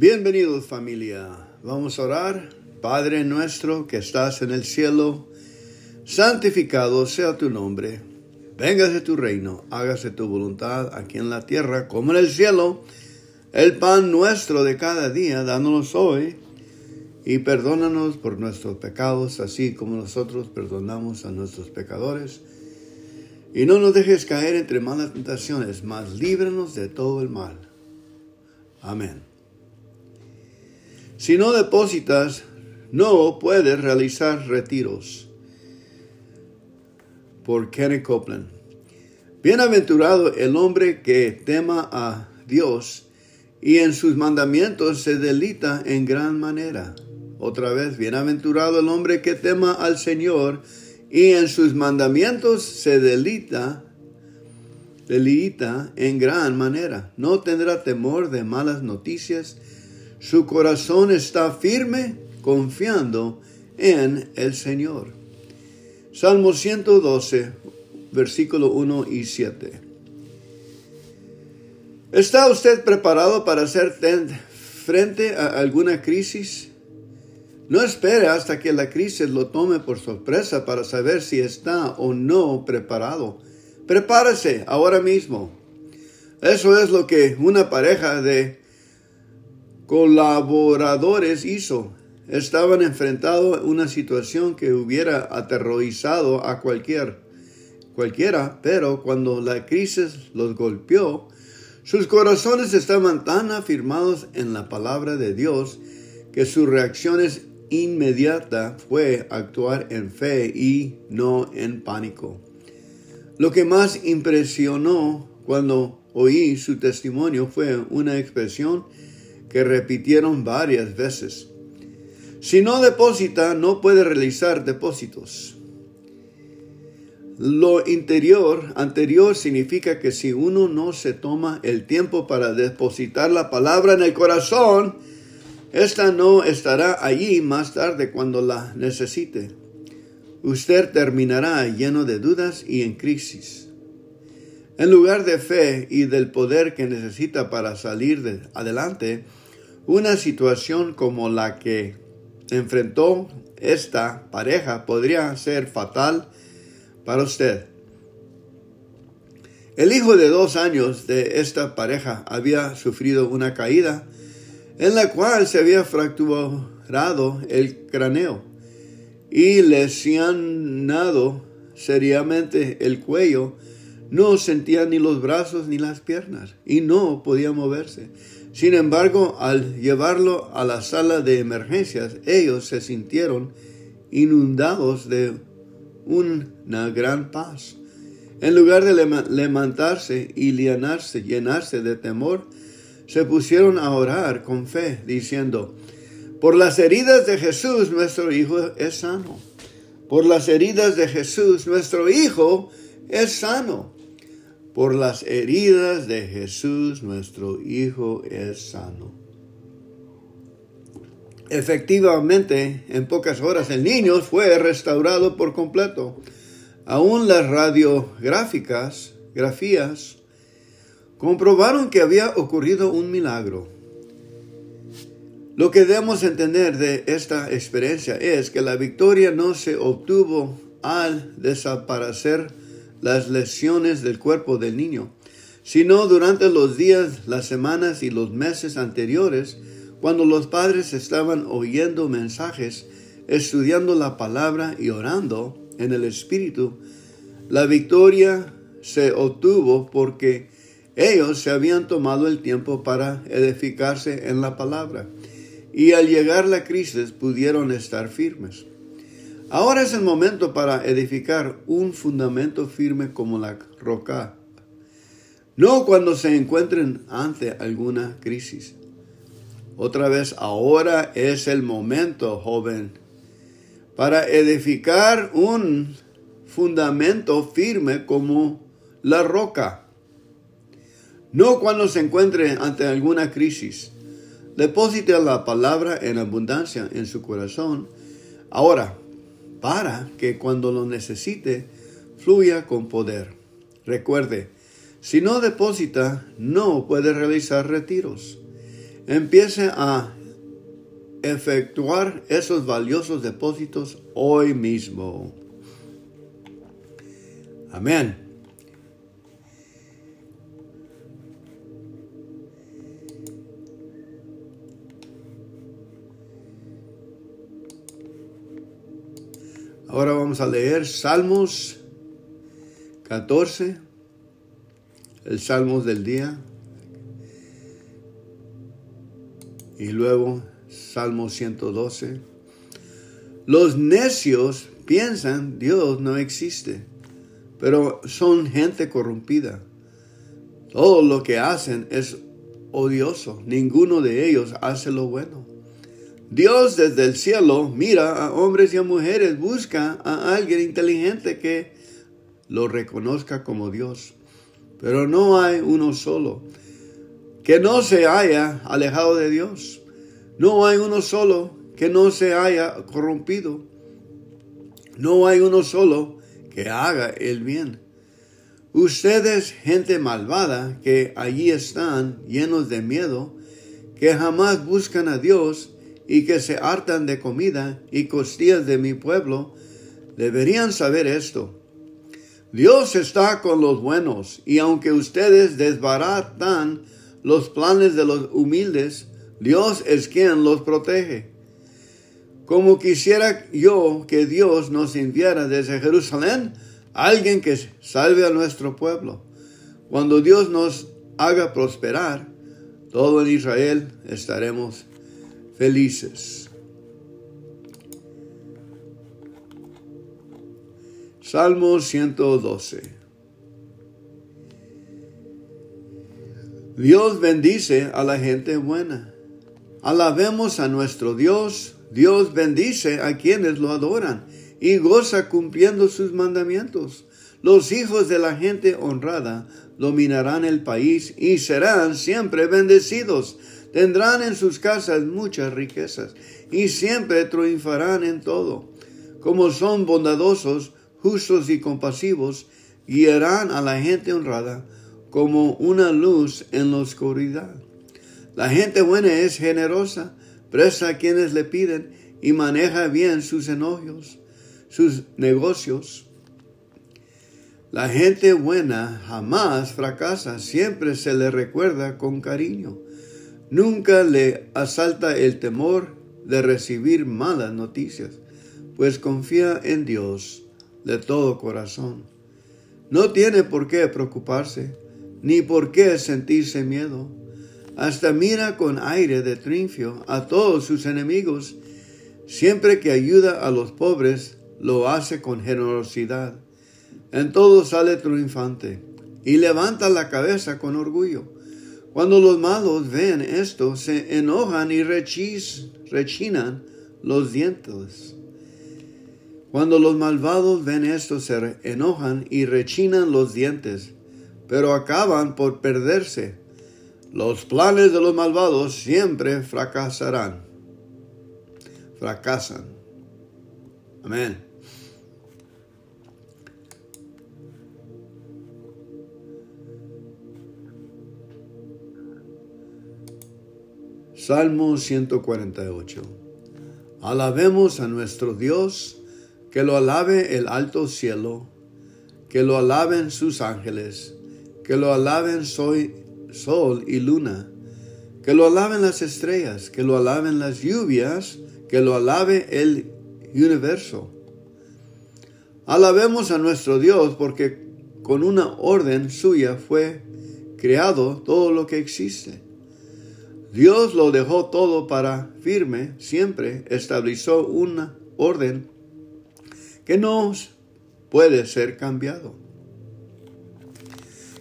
Bienvenidos familia. Vamos a orar. Padre nuestro que estás en el cielo, santificado sea tu nombre. Véngase tu reino, hágase tu voluntad aquí en la tierra como en el cielo. El pan nuestro de cada día, dándonos hoy. Y perdónanos por nuestros pecados, así como nosotros perdonamos a nuestros pecadores. Y no nos dejes caer entre malas tentaciones, mas líbranos de todo el mal. Amén. Si no depositas, no puedes realizar retiros. Por Kenneth Copeland. Bienaventurado el hombre que tema a Dios y en sus mandamientos se delita en gran manera. Otra vez, bienaventurado el hombre que tema al Señor y en sus mandamientos se delita, delita en gran manera. No tendrá temor de malas noticias su corazón está firme confiando en el Señor. Salmo 112, versículo 1 y 7. ¿Está usted preparado para hacer frente a alguna crisis? No espere hasta que la crisis lo tome por sorpresa para saber si está o no preparado. Prepárese ahora mismo. Eso es lo que una pareja de colaboradores hizo. Estaban enfrentados a una situación que hubiera aterrorizado a cualquier, cualquiera, pero cuando la crisis los golpeó, sus corazones estaban tan afirmados en la palabra de Dios que su reacción inmediata fue actuar en fe y no en pánico. Lo que más impresionó cuando oí su testimonio fue una expresión que repitieron varias veces. Si no deposita, no puede realizar depósitos. Lo interior, anterior, significa que si uno no se toma el tiempo para depositar la palabra en el corazón, esta no estará allí más tarde cuando la necesite. Usted terminará lleno de dudas y en crisis. En lugar de fe y del poder que necesita para salir de adelante, una situación como la que enfrentó esta pareja podría ser fatal para usted. El hijo de dos años de esta pareja había sufrido una caída en la cual se había fracturado el cráneo y lesionado seriamente el cuello. No sentía ni los brazos ni las piernas y no podía moverse. Sin embargo, al llevarlo a la sala de emergencias, ellos se sintieron inundados de una gran paz. En lugar de levantarse y llenarse, llenarse de temor, se pusieron a orar con fe, diciendo, por las heridas de Jesús nuestro Hijo es sano. Por las heridas de Jesús nuestro Hijo es sano. Por las heridas de Jesús nuestro Hijo es sano. Efectivamente, en pocas horas el niño fue restaurado por completo. Aún las radiográficas, grafías, comprobaron que había ocurrido un milagro. Lo que debemos entender de esta experiencia es que la victoria no se obtuvo al desaparecer las lesiones del cuerpo del niño, sino durante los días, las semanas y los meses anteriores, cuando los padres estaban oyendo mensajes, estudiando la palabra y orando en el Espíritu, la victoria se obtuvo porque ellos se habían tomado el tiempo para edificarse en la palabra y al llegar la crisis pudieron estar firmes. Ahora es el momento para edificar un fundamento firme como la roca. No cuando se encuentren ante alguna crisis. Otra vez, ahora es el momento, joven, para edificar un fundamento firme como la roca. No cuando se encuentre ante alguna crisis. Deposite la palabra en abundancia en su corazón. Ahora, para que cuando lo necesite fluya con poder. Recuerde, si no deposita, no puede realizar retiros. empiece a efectuar esos valiosos depósitos hoy mismo. Amén. Vamos a leer Salmos 14, el Salmos del día. Y luego Salmo 112. Los necios piensan Dios no existe, pero son gente corrompida. Todo lo que hacen es odioso. Ninguno de ellos hace lo bueno. Dios desde el cielo mira a hombres y a mujeres, busca a alguien inteligente que lo reconozca como Dios. Pero no hay uno solo que no se haya alejado de Dios. No hay uno solo que no se haya corrompido. No hay uno solo que haga el bien. Ustedes, gente malvada, que allí están llenos de miedo, que jamás buscan a Dios y que se hartan de comida y costillas de mi pueblo, deberían saber esto. Dios está con los buenos, y aunque ustedes desbaratan los planes de los humildes, Dios es quien los protege. Como quisiera yo que Dios nos enviara desde Jerusalén alguien que salve a nuestro pueblo. Cuando Dios nos haga prosperar, todo en Israel estaremos felices. Salmo 112 Dios bendice a la gente buena. Alabemos a nuestro Dios. Dios bendice a quienes lo adoran y goza cumpliendo sus mandamientos. Los hijos de la gente honrada dominarán el país y serán siempre bendecidos. Tendrán en sus casas muchas riquezas y siempre triunfarán en todo. Como son bondadosos, justos y compasivos, guiarán a la gente honrada como una luz en la oscuridad. La gente buena es generosa, presta a quienes le piden y maneja bien sus enojos, sus negocios. La gente buena jamás fracasa, siempre se le recuerda con cariño. Nunca le asalta el temor de recibir malas noticias, pues confía en Dios de todo corazón. No tiene por qué preocuparse ni por qué sentirse miedo. Hasta mira con aire de triunfo a todos sus enemigos. Siempre que ayuda a los pobres, lo hace con generosidad. En todo sale triunfante y levanta la cabeza con orgullo. Cuando los malos ven esto, se enojan y rechinan los dientes. Cuando los malvados ven esto, se enojan y rechinan los dientes pero acaban por perderse. Los planes de los malvados siempre fracasarán. Fracasan. Amén. Salmo 148. Alabemos a nuestro Dios, que lo alabe el alto cielo, que lo alaben sus ángeles que lo alaben soy, sol y luna, que lo alaben las estrellas, que lo alaben las lluvias, que lo alabe el universo. Alabemos a nuestro Dios porque con una orden suya fue creado todo lo que existe. Dios lo dejó todo para firme, siempre estableció una orden que no puede ser cambiado.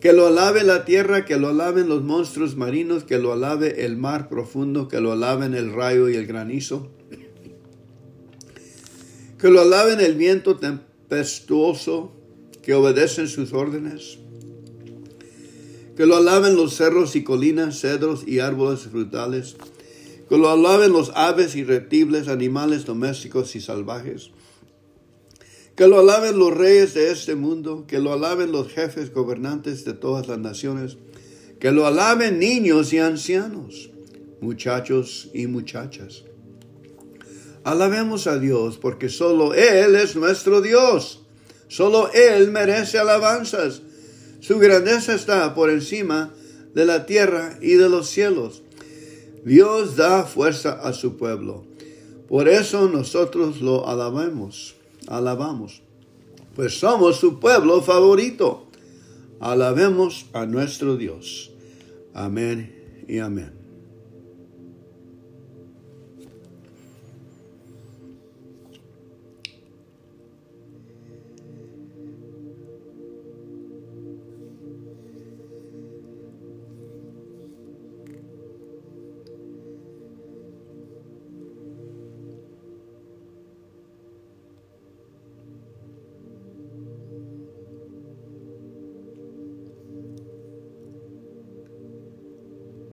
Que lo alabe la tierra, que lo alaben los monstruos marinos, que lo alabe el mar profundo, que lo alaben el rayo y el granizo. Que lo alaben el viento tempestuoso, que obedecen sus órdenes. Que lo alaben los cerros y colinas, cedros y árboles frutales. Que lo alaben los aves y reptiles, animales domésticos y salvajes que lo alaben los reyes de este mundo, que lo alaben los jefes gobernantes de todas las naciones, que lo alaben niños y ancianos, muchachos y muchachas. Alabemos a Dios porque solo Él es nuestro Dios. Solo Él merece alabanzas. Su grandeza está por encima de la tierra y de los cielos. Dios da fuerza a su pueblo. Por eso nosotros lo alabamos, alabamos, pues somos su pueblo favorito. Alabemos a nuestro Dios. Amén y amén.